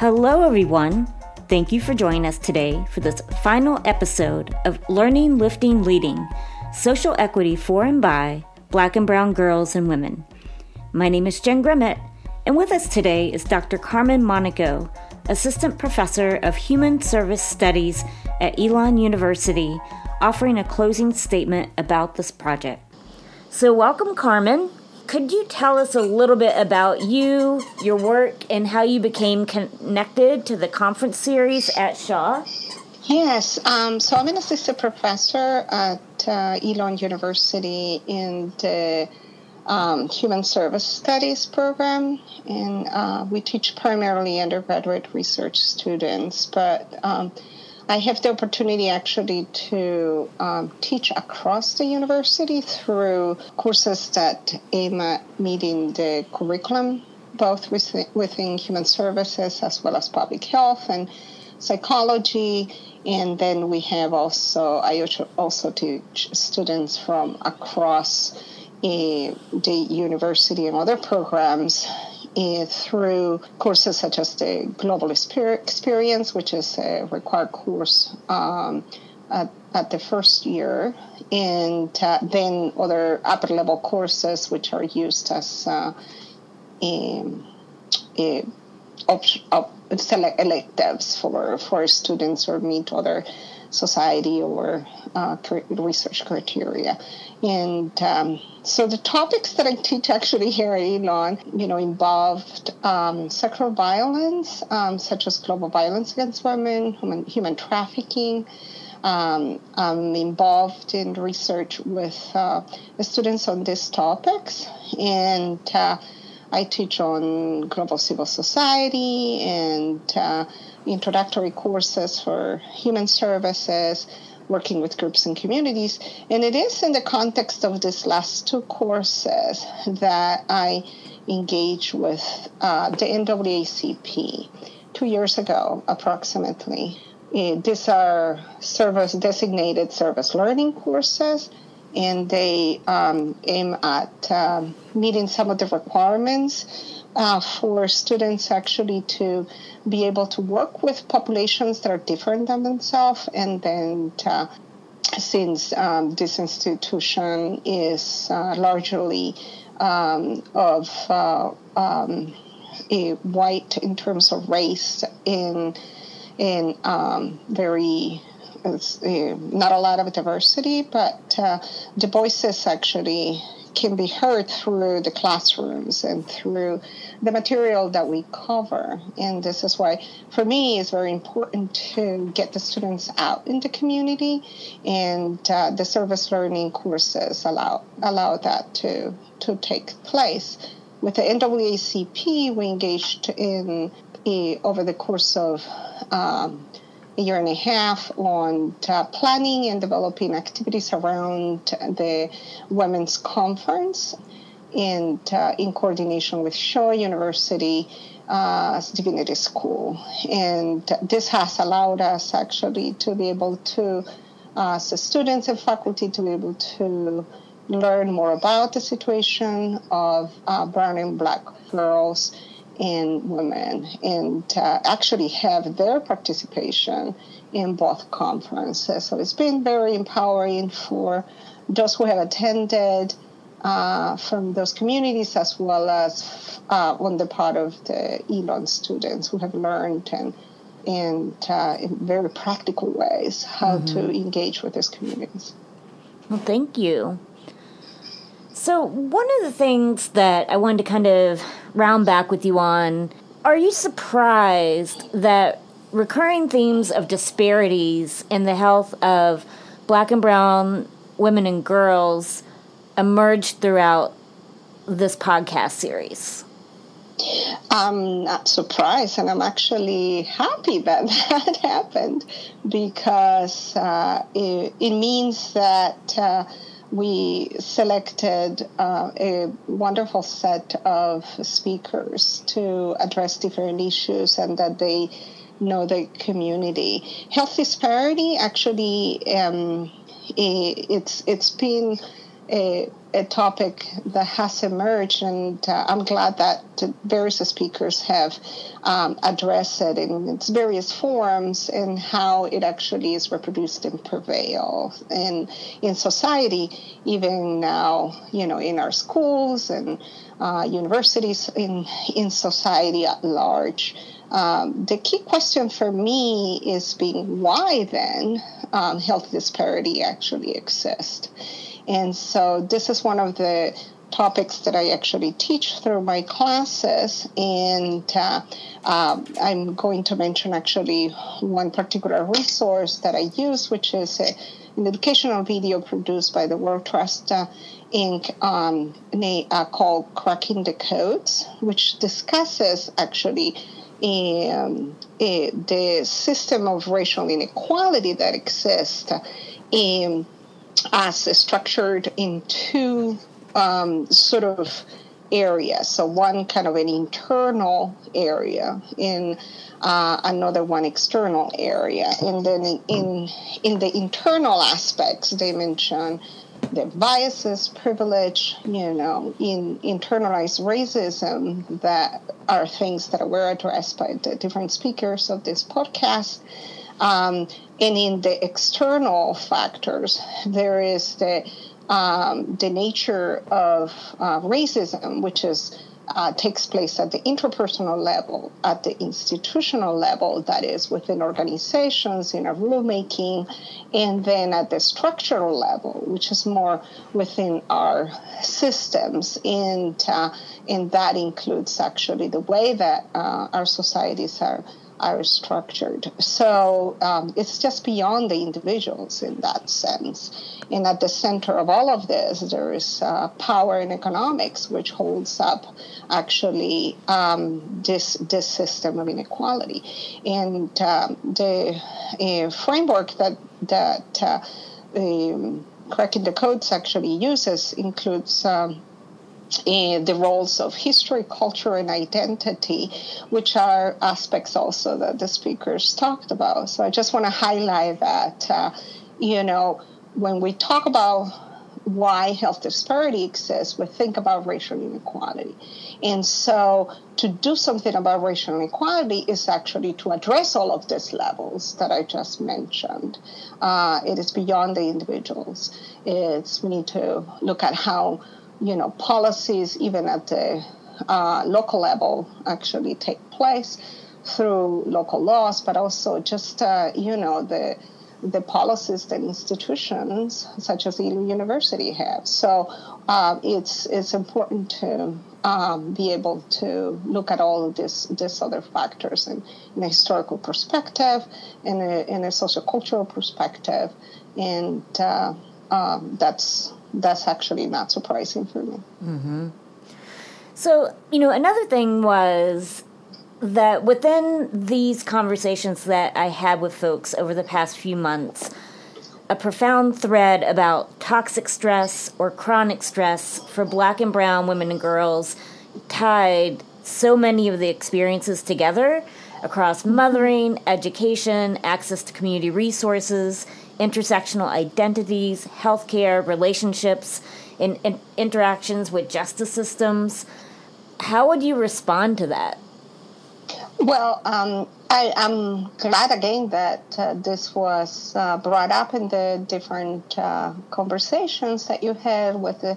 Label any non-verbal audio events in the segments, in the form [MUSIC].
Hello, everyone. Thank you for joining us today for this final episode of Learning, Lifting, Leading Social Equity for and by Black and Brown Girls and Women. My name is Jen Grimmett, and with us today is Dr. Carmen Monico, Assistant Professor of Human Service Studies at Elon University, offering a closing statement about this project. So, welcome, Carmen. Could you tell us a little bit about you, your work, and how you became connected to the conference series at Shaw? Yes, um, so I'm an assistant professor at uh, Elon University in the um, Human Service Studies program, and uh, we teach primarily undergraduate research students, but um, I have the opportunity actually to um, teach across the university through courses that aim at meeting the curriculum, both within, within human services as well as public health and psychology. And then we have also, I also teach students from across uh, the university and other programs through courses such as the Global Experience, which is a required course um, at, at, the first year, and uh, then other upper level courses which are used as uh, um, a, op- op- select electives for, for students or meet other society or uh, research criteria. And um, so the topics that I teach actually here at Elon, you know, involved um, sexual violence, um, such as global violence against women, human, human trafficking. Um, I'm involved in research with uh, students on these topics, and uh, I teach on global civil society and uh, introductory courses for human services working with groups and communities. And it is in the context of these last two courses that I engage with uh, the NAACP two years ago, approximately. Uh, these are service designated service learning courses, and they um, aim at um, meeting some of the requirements uh, for students actually to be able to work with populations that are different than themselves. And then to, since um, this institution is uh, largely um, of uh, um, white in terms of race in in um, very uh, not a lot of diversity, but uh, the voices actually can be heard through the classrooms and through the material that we cover. And this is why, for me, it's very important to get the students out in the community, and uh, the service learning courses allow allow that to to take place. With the NAACP, we engaged in a, over the course of um, year and a half on uh, planning and developing activities around the Women's Conference and uh, in coordination with Shaw University uh, Divinity School. And this has allowed us actually to be able to, uh, students and faculty, to be able to learn more about the situation of uh, brown and black girls in women and uh, actually have their participation in both conferences. So it's been very empowering for those who have attended uh, from those communities as well as uh, on the part of the Elon students who have learned and and uh, in very practical ways how mm-hmm. to engage with these communities. Well, thank you. So, one of the things that I wanted to kind of round back with you on are you surprised that recurring themes of disparities in the health of black and brown women and girls emerged throughout this podcast series? I'm not surprised, and I'm actually happy that [LAUGHS] that happened because uh, it, it, means that. Uh, we selected uh, a wonderful set of speakers to address different issues and that they know the community. Health disparity actually, um, it's it's been a, a topic that has emerged, and uh, I'm glad that various speakers have um, addressed it in its various forms and how it actually is reproduced and prevails in in society, even now, you know, in our schools and uh, universities, in in society at large. Um, the key question for me is being why then um, health disparity actually exists. And so this is one of the topics that I actually teach through my classes. And uh, uh, I'm going to mention actually one particular resource that I use, which is a, an educational video produced by the World Trust uh, Inc. Um, uh, called Cracking the Codes, which discusses actually. Um, the system of racial inequality that exists in as structured in two um, sort of areas. So one kind of an internal area in uh, another one external area. And then in, in, in the internal aspects, they mention the biases, privilege, you know, in internalized racism that are things that were addressed by the different speakers of this podcast. Um, and in the external factors, there is the um, the nature of uh, racism, which is uh, takes place at the interpersonal level, at the institutional level, that is within organizations, in our rulemaking, and then at the structural level, which is more within our systems, and uh, and that includes actually the way that uh, our societies are are structured. So um, it's just beyond the individuals in that sense. And at the center of all of this, there is uh, power in economics, which holds up actually um, this this system of inequality. And um, the uh, framework that that uh, um, cracking the codes actually uses includes um, the roles of history, culture, and identity, which are aspects also that the speakers talked about. So I just want to highlight that, uh, you know, when we talk about why health disparity exists, we think about racial inequality. And so to do something about racial inequality is actually to address all of these levels that I just mentioned. Uh, it is beyond the individuals. It's we need to look at how you know, policies even at the uh, local level actually take place through local laws, but also just uh, you know the the policies that institutions such as the University have. So uh, it's it's important to um, be able to look at all of this these other factors in, in a historical perspective, in a in a sociocultural perspective, and uh, um, that's that's actually not surprising for me. Mm-hmm. So, you know, another thing was that within these conversations that I had with folks over the past few months, a profound thread about toxic stress or chronic stress for black and brown women and girls tied so many of the experiences together across mothering, education, access to community resources, intersectional identities, healthcare, relationships, and, interactions with justice systems. How would you respond to that? Well, um, I, am glad again that uh, this was uh, brought up in the different uh, conversations that you had with the,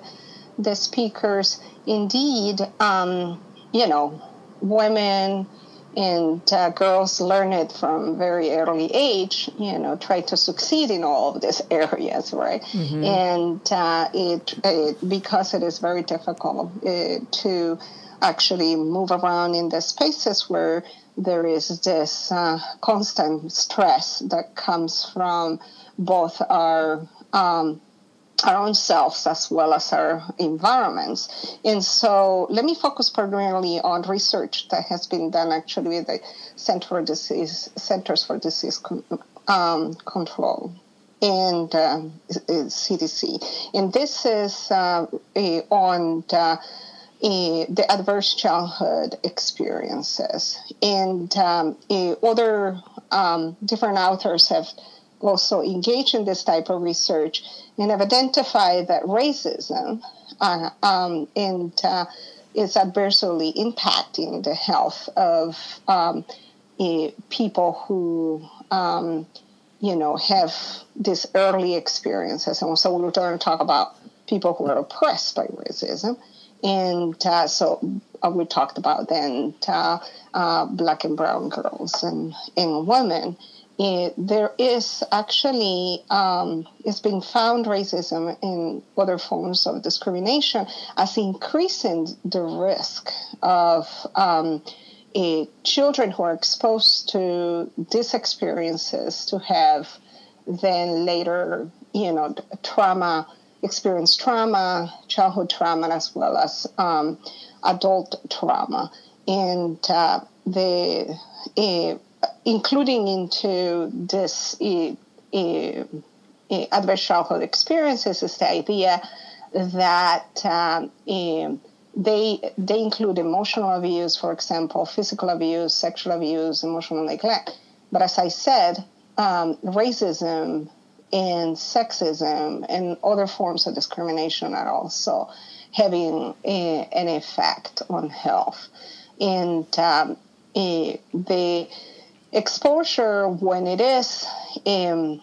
the speakers. Indeed, um, you know, women and uh, girls learn it from very early age you know try to succeed in all of these [LAUGHS] areas right mm-hmm. and uh, it, it, because it is very difficult uh, to actually move around in the spaces where there is this uh, constant stress that comes from both our um, our own selves as well as our environments. And so let me focus primarily on research that has been done actually with the Center for Disease, Centers for Disease um, Control and uh, CDC. And this is uh, on the, the adverse childhood experiences. And um, other um, different authors have also engage in this type of research and have identified that racism uh, um, and uh, is adversely impacting the health of um, people who, um, you know, have this early experiences. And so we're going to talk about people who are oppressed by racism. And uh, so uh, we talked about then uh, uh black and brown girls and, and women. It, there is actually, um, it's been found racism in other forms of discrimination as increasing the risk of um, children who are exposed to these experiences to have then later, you know, trauma, experience trauma, childhood trauma, as well as um, adult trauma. And uh, the, uh, including into this uh, adverse childhood experiences is the idea that um, they they include emotional abuse, for example, physical abuse, sexual abuse, emotional neglect. But as I said, um, racism and sexism and other forms of discrimination are also having a, an effect on health. And um, a, the exposure, when it is um,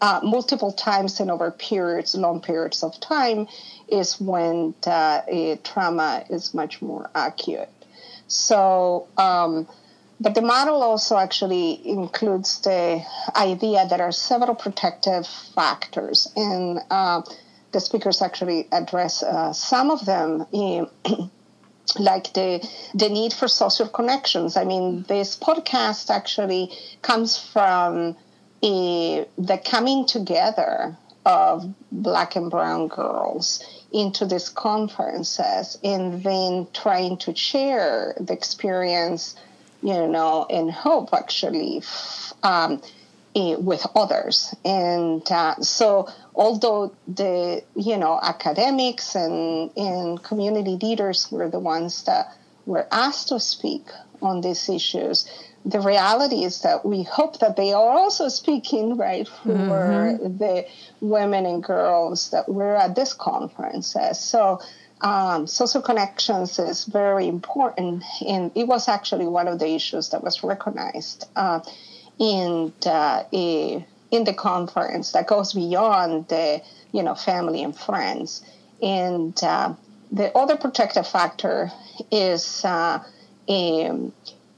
uh, multiple times and over periods, long periods of time, is when uh, trauma is much more acute. So, um, but the model also actually includes the idea that there are several protective factors, and uh, the speakers actually address uh, some of them. [CLEARS THROAT] Like the the need for social connections. I mean, this podcast actually comes from a, the coming together of black and brown girls into these conferences and then trying to share the experience, you know, and hope actually um, eh, with others. And uh, so, although the, you know, academics and, and community leaders were the ones that were asked to speak on these issues, the reality is that we hope that they are also speaking right for mm-hmm. the women and girls that were at this conference. So um, social connections is very important, and it was actually one of the issues that was recognized uh, in the, in the conference that goes beyond the you know family and friends. And uh, the other protective factor is uh,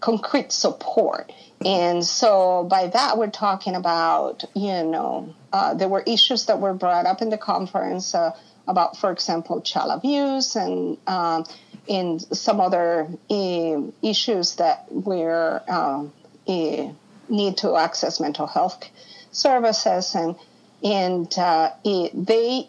concrete support. And so by that, we're talking about, you know, uh, there were issues that were brought up in the conference uh, about, for example, child abuse and um, in some other uh, issues that were um, need to access mental health services and and uh, it, they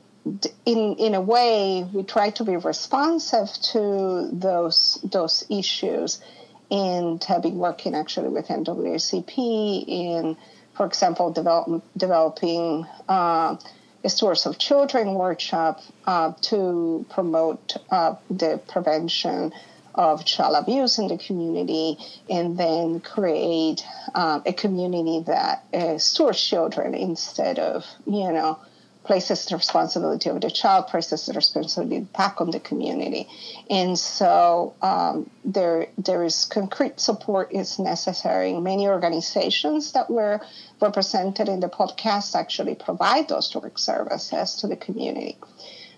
in in a way we try to be responsive to those those issues and have been working actually with NAACP in, for example, develop, developing uh, a Stewards of Children workshop uh, to promote uh, the prevention of child abuse in the community and then create um, a community that uh, stores children instead of, you know, places the responsibility of the child, places the responsibility back on the community. And so um, there, there is concrete support is necessary. Many organizations that were represented in the podcast actually provide those work services to the community.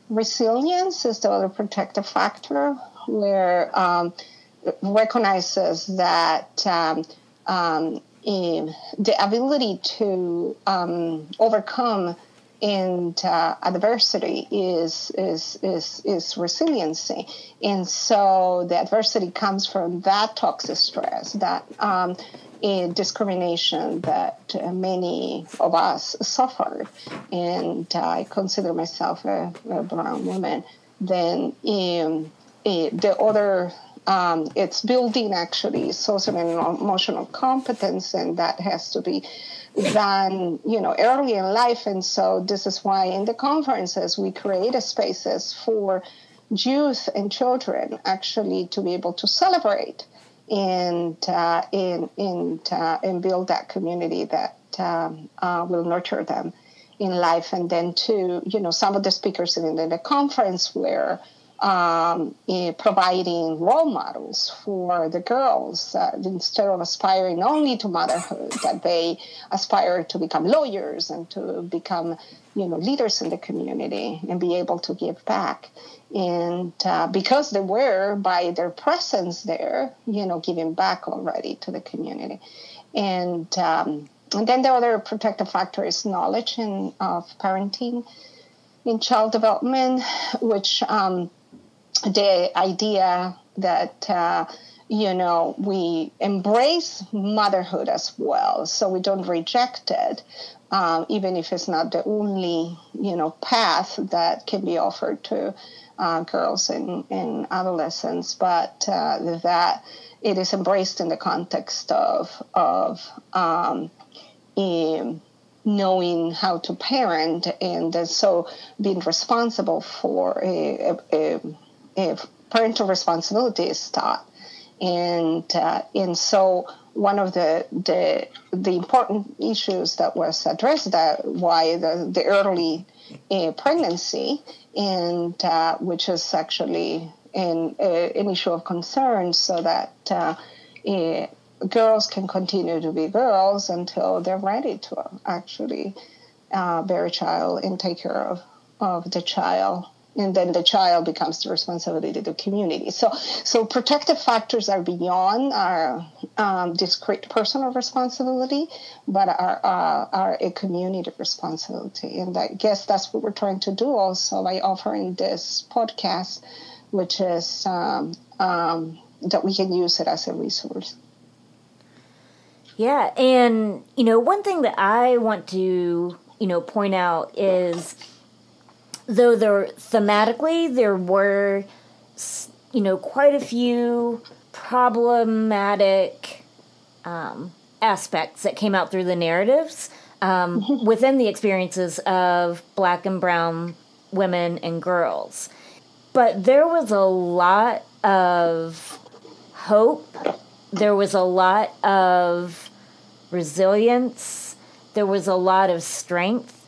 Resilience is the other protective factor where um, recognizes that um, um, the ability to um, overcome and uh, adversity is, is is is resiliency, and so the adversity comes from that toxic stress, that um, discrimination that many of us suffered, and I consider myself a, a brown woman. Then um, the other um, it's building actually social and emotional competence, and that has to be done, you know, early in life. And so this is why in the conferences we create spaces for youth and children actually to be able to celebrate and uh, and and, uh, and build that community that um, uh, will nurture them in life. And then, to you know, some of the speakers in the, conference were um, providing role models for the girls uh, instead of aspiring only to motherhood, that they aspire to become lawyers and to become, you know, leaders in the community and be able to give back. And uh, because they were, by their presence there, you know, giving back already to the community. And um, and then the other protective factor is knowledge in, of parenting in child development, which um, the idea that uh, you know we embrace motherhood as well, so we don't reject it, um, even if it's not the only you know path that can be offered to uh, girls and, and adolescents, but uh, that it is embraced in the context of of um, um, knowing how to parent and so being responsible for a, a, a parental responsibility is taught and uh, and so one of the, the the important issues that was addressed that why the, the early uh, pregnancy and uh, which is actually an, uh, an issue of concern so that uh, girls can continue to be girls until they're ready to actually uh, bear a child and take care of, of the child. And then the child becomes the responsibility of the community. So, so protective factors are beyond our um, discrete personal responsibility, but are, uh, are a community responsibility. And I guess that's what we're trying to do also by offering this podcast, which is um, um, that we can use it as a resource. Yeah, and you know, one thing that I want to, you know, point out is though there thematically there were you know, quite a few problematic um, aspects that came out through the narratives um, [LAUGHS] within the experiences of black and brown women and girls. But there was a lot of hope, there was a lot of resilience, there was a lot of strength.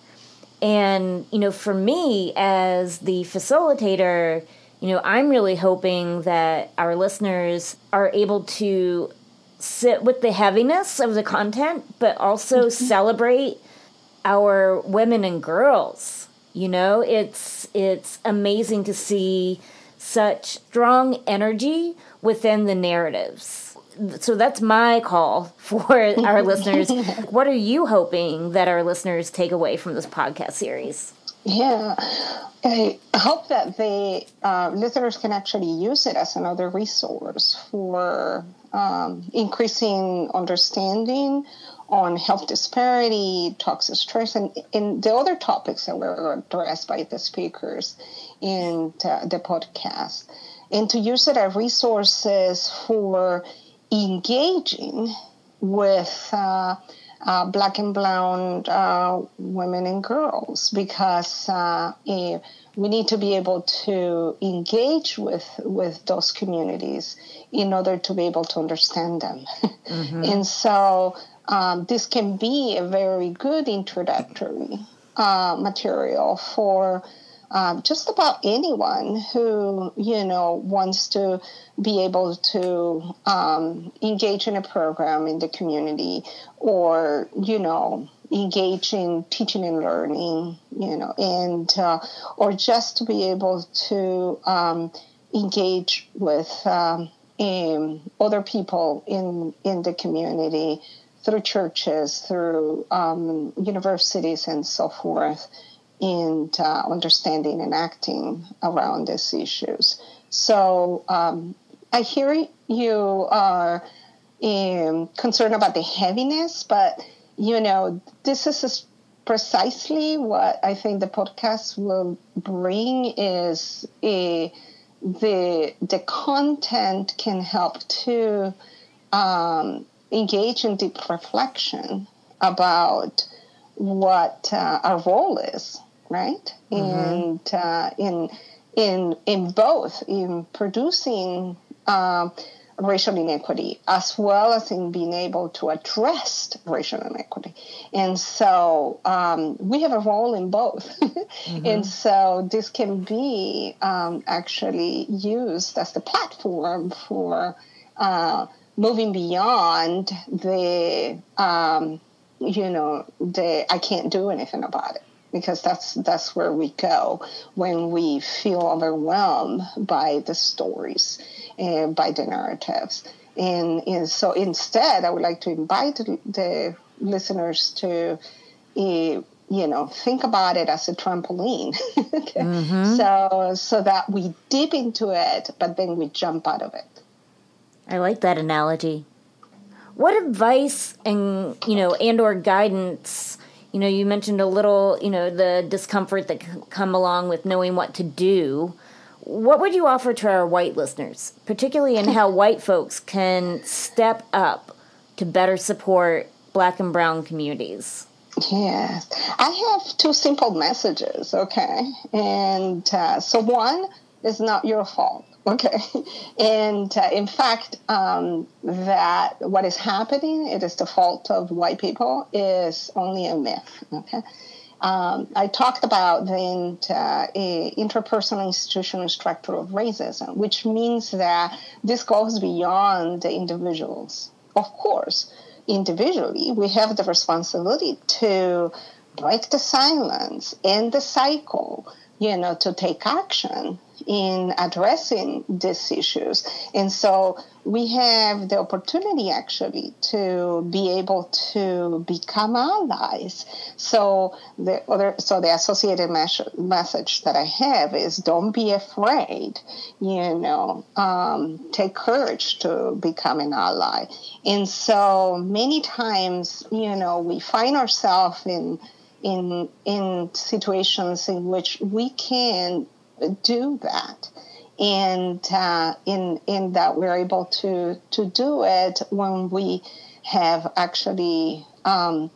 And, you know, for me as the facilitator, you know, I'm really hoping that our listeners are able to sit with the heaviness of the content, but also mm-hmm. celebrate our women and girls. You know, it's it's amazing to see such strong energy within the narratives so that's my call for [LAUGHS] our listeners. [LAUGHS] What are you hoping that our listeners take away from this podcast series? Yeah, I hope that the uh, listeners can actually use it as another resource for um, increasing understanding on health disparity, toxic stress, and, and the other topics that were addressed by the speakers in the, the podcast, and to use it as resources for engaging with uh, uh, black and brown uh, women and girls because uh, we need to be able to engage with with those communities in order to be able to understand them. Mm-hmm. and so um, this can be a very good introductory uh, material for um, just about anyone who you know wants to be able to um, engage in a program in the community or you know engage in teaching and learning you know and uh, or just to be able to um, engage with um, other people in in the community through churches through um, universities and so forth in uh, understanding and acting around these issues. So um, I hear you are um, concerned about the heaviness, but you know this is precisely what I think the podcast will bring is a the the content can help to um, engage in deep reflection about what uh, our role is right? Mm-hmm. And uh, in in in both in producing uh, racial inequity as well as in being able to address racial inequity. And so um, we have a role in both. [LAUGHS] mm-hmm. And so this can be um, actually used as the platform for uh, moving beyond the, um, you know, the I can't do anything about it because that's that's where we go when we feel overwhelmed by the stories and by the narratives. And, and so instead, I would like to invite the listeners to, uh, you know, think about it as a trampoline. [LAUGHS] mm-hmm. So so that we dip into it, but then we jump out of it. I like that analogy. What advice and you know and or guidance you know, you mentioned a little, you know, the discomfort that come along with knowing what to do. What would you offer to our white listeners, particularly in how white folks can step up to better support black and brown communities? Yes, I have two simple messages, okay? And uh, so, one is not your fault Okay, [LAUGHS] and uh, in fact, um, that what is happening, it is the fault of white people, is only a myth. Okay, um, I talked about the uh, interpersonal institutional structure of racism, which means that this goes beyond the individuals. Of course, individually, we have the responsibility to break the silence, end the cycle, you know, to take action in addressing these issues. And so we have the opportunity actually to be able to become allies. So the other, so the associated mes- message that I have is don't be afraid, you know, um, take courage to become an ally. And so many times, you know, we find ourselves in in in situations in which we can do that. And uh, in in that we're able to to do it when we have actually um,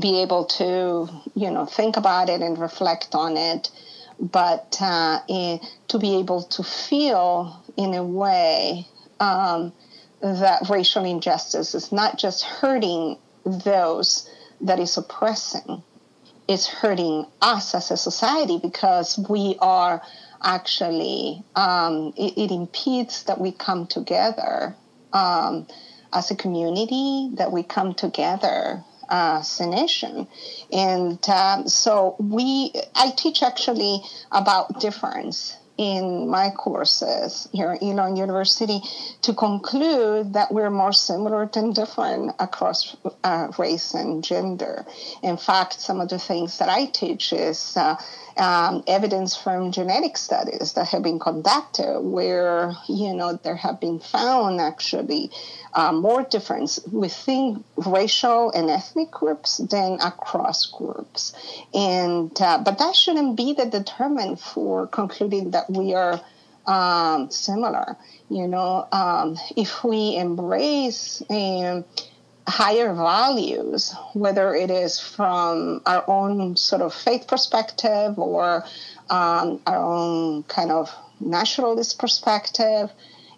be able to you know think about it and reflect on it. But uh, in, to be able to feel in a way um, that racial injustice is not just hurting those that is oppressing is hurting us as a society because we are actually um, it, it, impedes that we come together um, as a community that we come together as a nation. And um, so we i teach actually about difference in my courses here at Elon University to conclude that we're more similar than different across uh, race and gender. In fact, some of the things that I teach is uh, um, evidence from genetic studies that have been conducted where, you know, there have been found actually uh, more difference within racial and ethnic groups than across groups. And, uh, but that shouldn't be the determinant for concluding that we are um, similar. You know, um, if we embrace um, higher values, whether it is from our own sort of faith perspective or um, our own kind of nationalist perspective,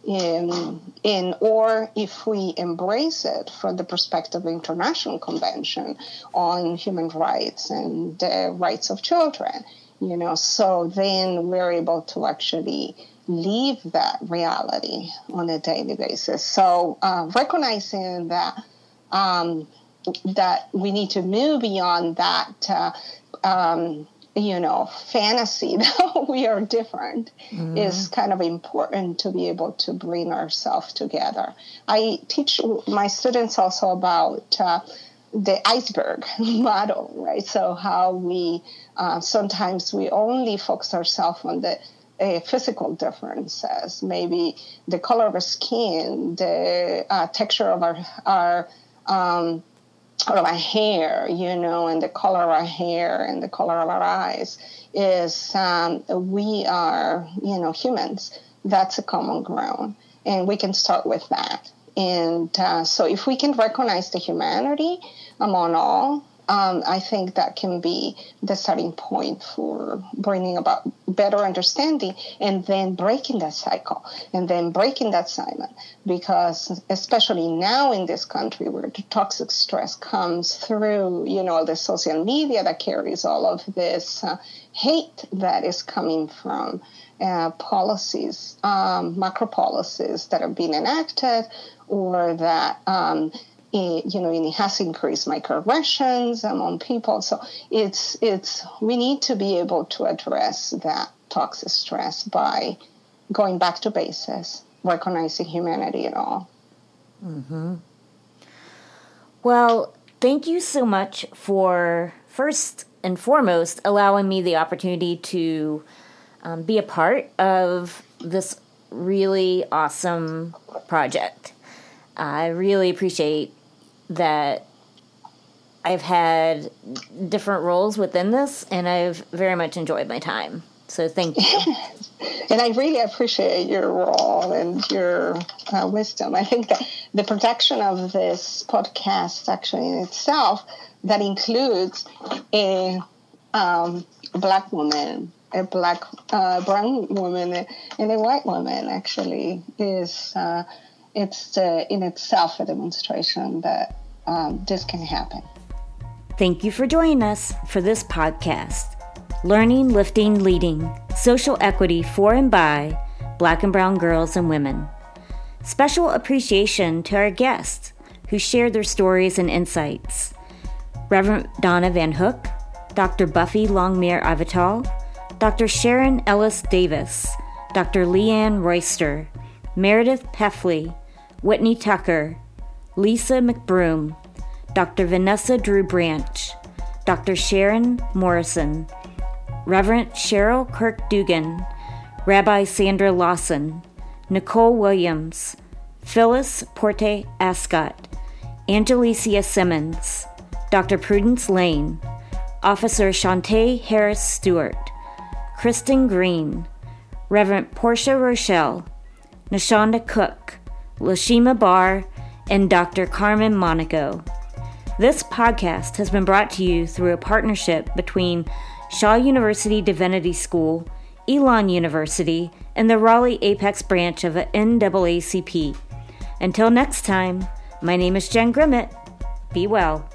in, in or if we embrace it from the perspective of international convention on human rights and the rights of children you know so then we're able to actually leave that reality on a daily basis. So uh, recognizing that um, that we need to move beyond that uh, um, you know fantasy [LAUGHS] that we are different mm-hmm. is kind of important to be able to bring ourselves together i teach my students also about uh, the iceberg [LAUGHS] model right so how we uh, sometimes we only focus ourselves on the uh, physical differences maybe the color of our skin the uh, texture of our our um, of our hair, you know, and the color of our hair and the color of our eyes is um, we are, you know, humans. That's a common ground. And we can start with that. And uh, so if we can recognize the humanity among all um, I think that can be the starting point for bringing about better understanding and then breaking that cycle and then breaking that cycle. Because especially now in this country where the toxic stress comes through, you know, the social media that carries all of this uh, hate that is coming from uh, policies, um, macro policies that are being enacted or that um, you know, it has increased microaggressions among people. So it's it's we need to be able to address that toxic stress by going back to basis, recognizing humanity at all. Mm-hmm. Well, thank you so much for first and foremost allowing me the opportunity to um, be a part of this really awesome project. I really appreciate that I've had different roles within this, and I've very much enjoyed my time. So thank you. [LAUGHS] and I really appreciate your role and your uh, wisdom. I think that the production of this podcast, actually in itself, that includes a um, black woman, a black uh, brown woman, and a white woman, actually, is. Uh, it's uh, in itself a demonstration that um, this can happen. Thank you for joining us for this podcast Learning, Lifting, Leading Social Equity for and by Black and Brown Girls and Women. Special appreciation to our guests who shared their stories and insights Reverend Donna Van Hook, Dr. Buffie Longmire Avital, Dr. Sharon Ellis Davis, Dr. Leanne Royster, Meredith Peffley, Whitney Tucker, Lisa McBroom, Dr. Vanessa Drew Branch, Dr. Sharon Morrison, Reverend Cheryl Kirk Duggan, Rabbi Sandra Lawson, Nicole Williams, Phyllis Porte Ascott, Angelicia Simmons, Dr. Prudence Lane, Officer Shantae Harris Stewart, Kristen Green, Reverend Portia Rochelle, Nashonda Cook, Lashima Barr, and Dr. Carmen Monico. This podcast has been brought to you through a partnership between Shaw University Divinity School, Elon University, and the Raleigh Apex branch of NAACP. Until next time, my name is Jen Grimmett. Be well.